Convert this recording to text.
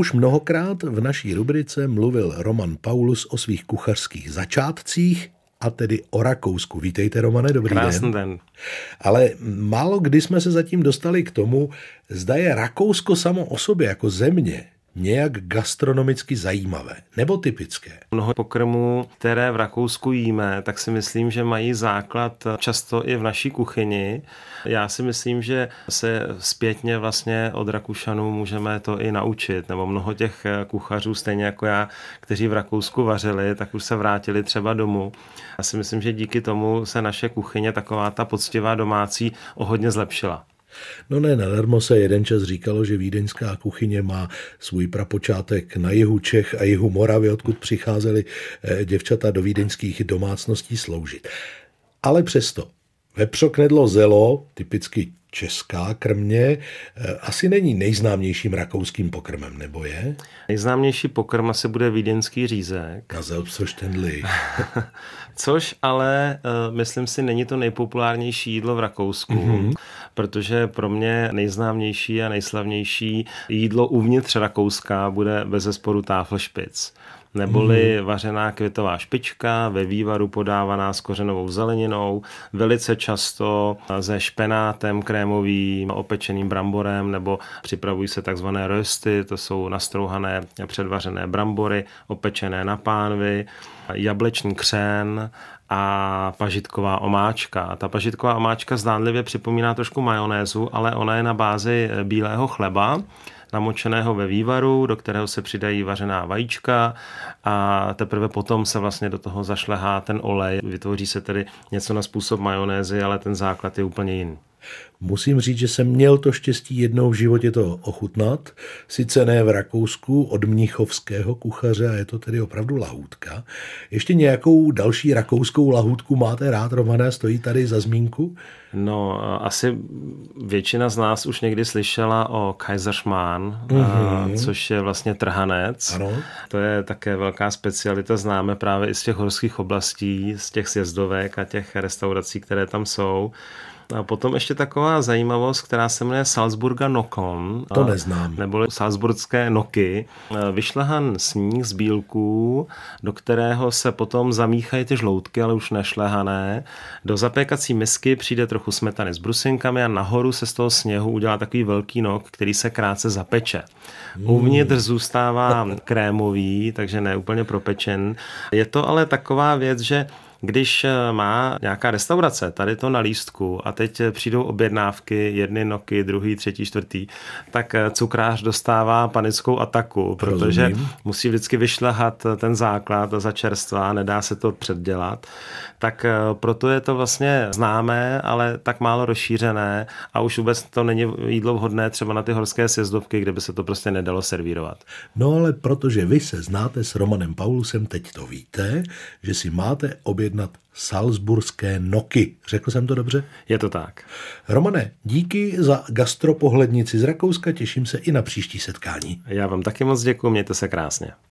Už mnohokrát v naší rubrice mluvil Roman Paulus o svých kuchařských začátcích, a tedy o Rakousku. Vítejte, Romane, dobrý Krásný den. den. Ale málo kdy jsme se zatím dostali k tomu, zda je Rakousko samo o sobě jako země nějak gastronomicky zajímavé nebo typické. Mnoho pokrmů, které v Rakousku jíme, tak si myslím, že mají základ často i v naší kuchyni. Já si myslím, že se zpětně vlastně od Rakušanů můžeme to i naučit, nebo mnoho těch kuchařů, stejně jako já, kteří v Rakousku vařili, tak už se vrátili třeba domů. Já si myslím, že díky tomu se naše kuchyně, taková ta poctivá domácí, o hodně zlepšila. No ne, nadarmo se jeden čas říkalo, že vídeňská kuchyně má svůj prapočátek na jihu Čech a jihu Moravy, odkud přicházely eh, děvčata do vídeňských domácností sloužit. Ale přesto, vepřoknedlo zelo, typicky česká krmě, eh, asi není nejznámějším rakouským pokrmem, nebo je? Nejznámější pokrm asi bude vídeňský řízek. Na Selbstverständlich. Což ale, eh, myslím si, není to nejpopulárnější jídlo v Rakousku, mm-hmm. Protože pro mě nejznámější a nejslavnější jídlo uvnitř Rakouska bude bez zesporu Tafelspitz neboli hmm. vařená květová špička, ve vývaru podávaná s kořenovou zeleninou, velice často se špenátem krémovým, opečeným bramborem, nebo připravují se takzvané rösty, to jsou nastrouhané předvařené brambory, opečené na pánvy, jablečný křén a pažitková omáčka. Ta pažitková omáčka zdánlivě připomíná trošku majonézu, ale ona je na bázi bílého chleba, namočeného ve vývaru, do kterého se přidají vařená vajíčka a teprve potom se vlastně do toho zašlehá ten olej. Vytvoří se tedy něco na způsob majonézy, ale ten základ je úplně jiný. Musím říct, že jsem měl to štěstí jednou v životě to ochutnat, sice ne v Rakousku od mnichovského kuchaře a je to tedy opravdu lahůdka. Ještě nějakou další rakouskou lahůdku máte rád, Romané, stojí tady za zmínku? No, asi většina z nás už někdy slyšela o Kaiserschmarrn, mm-hmm. což je vlastně trhanec. Ano. To je také velká specialita, známe právě i z těch horských oblastí, z těch sjezdovek a těch restaurací, které tam jsou. A potom ještě taková zajímavost, která se jmenuje Salzburga Nokon. To neznám. Nebo salzburské noky. Vyšlehan sníh z bílků, do kterého se potom zamíchají ty žloutky, ale už nešlehané. Do zapékací misky přijde trochu smetany s brusinkami a nahoru se z toho sněhu udělá takový velký nok, který se krátce zapeče. Mm. Uvnitř zůstává krémový, takže ne úplně propečen. Je to ale taková věc, že když eh, má nějaká restaurace tady to na lístku a teď eh, přijdou objednávky, jedny noky, druhý, třetí, čtvrtý, tak eh, cukrář dostává panickou ataku, protože Rozumím. musí vždycky vyšlehat ten základ za čerstva, nedá se to předdělat. Tak proto je to vlastně známé, ale tak málo rozšířené a už vůbec to není jídlo vhodné třeba na ty horské sjezdovky, kde by se to prostě nedalo servírovat. No ale protože vy se znáte s Romanem Paulusem, teď to víte, že si máte objednat objednat salzburské noky. Řekl jsem to dobře? Je to tak. Romane, díky za gastropohlednici z Rakouska, těším se i na příští setkání. Já vám taky moc děkuji, mějte se krásně.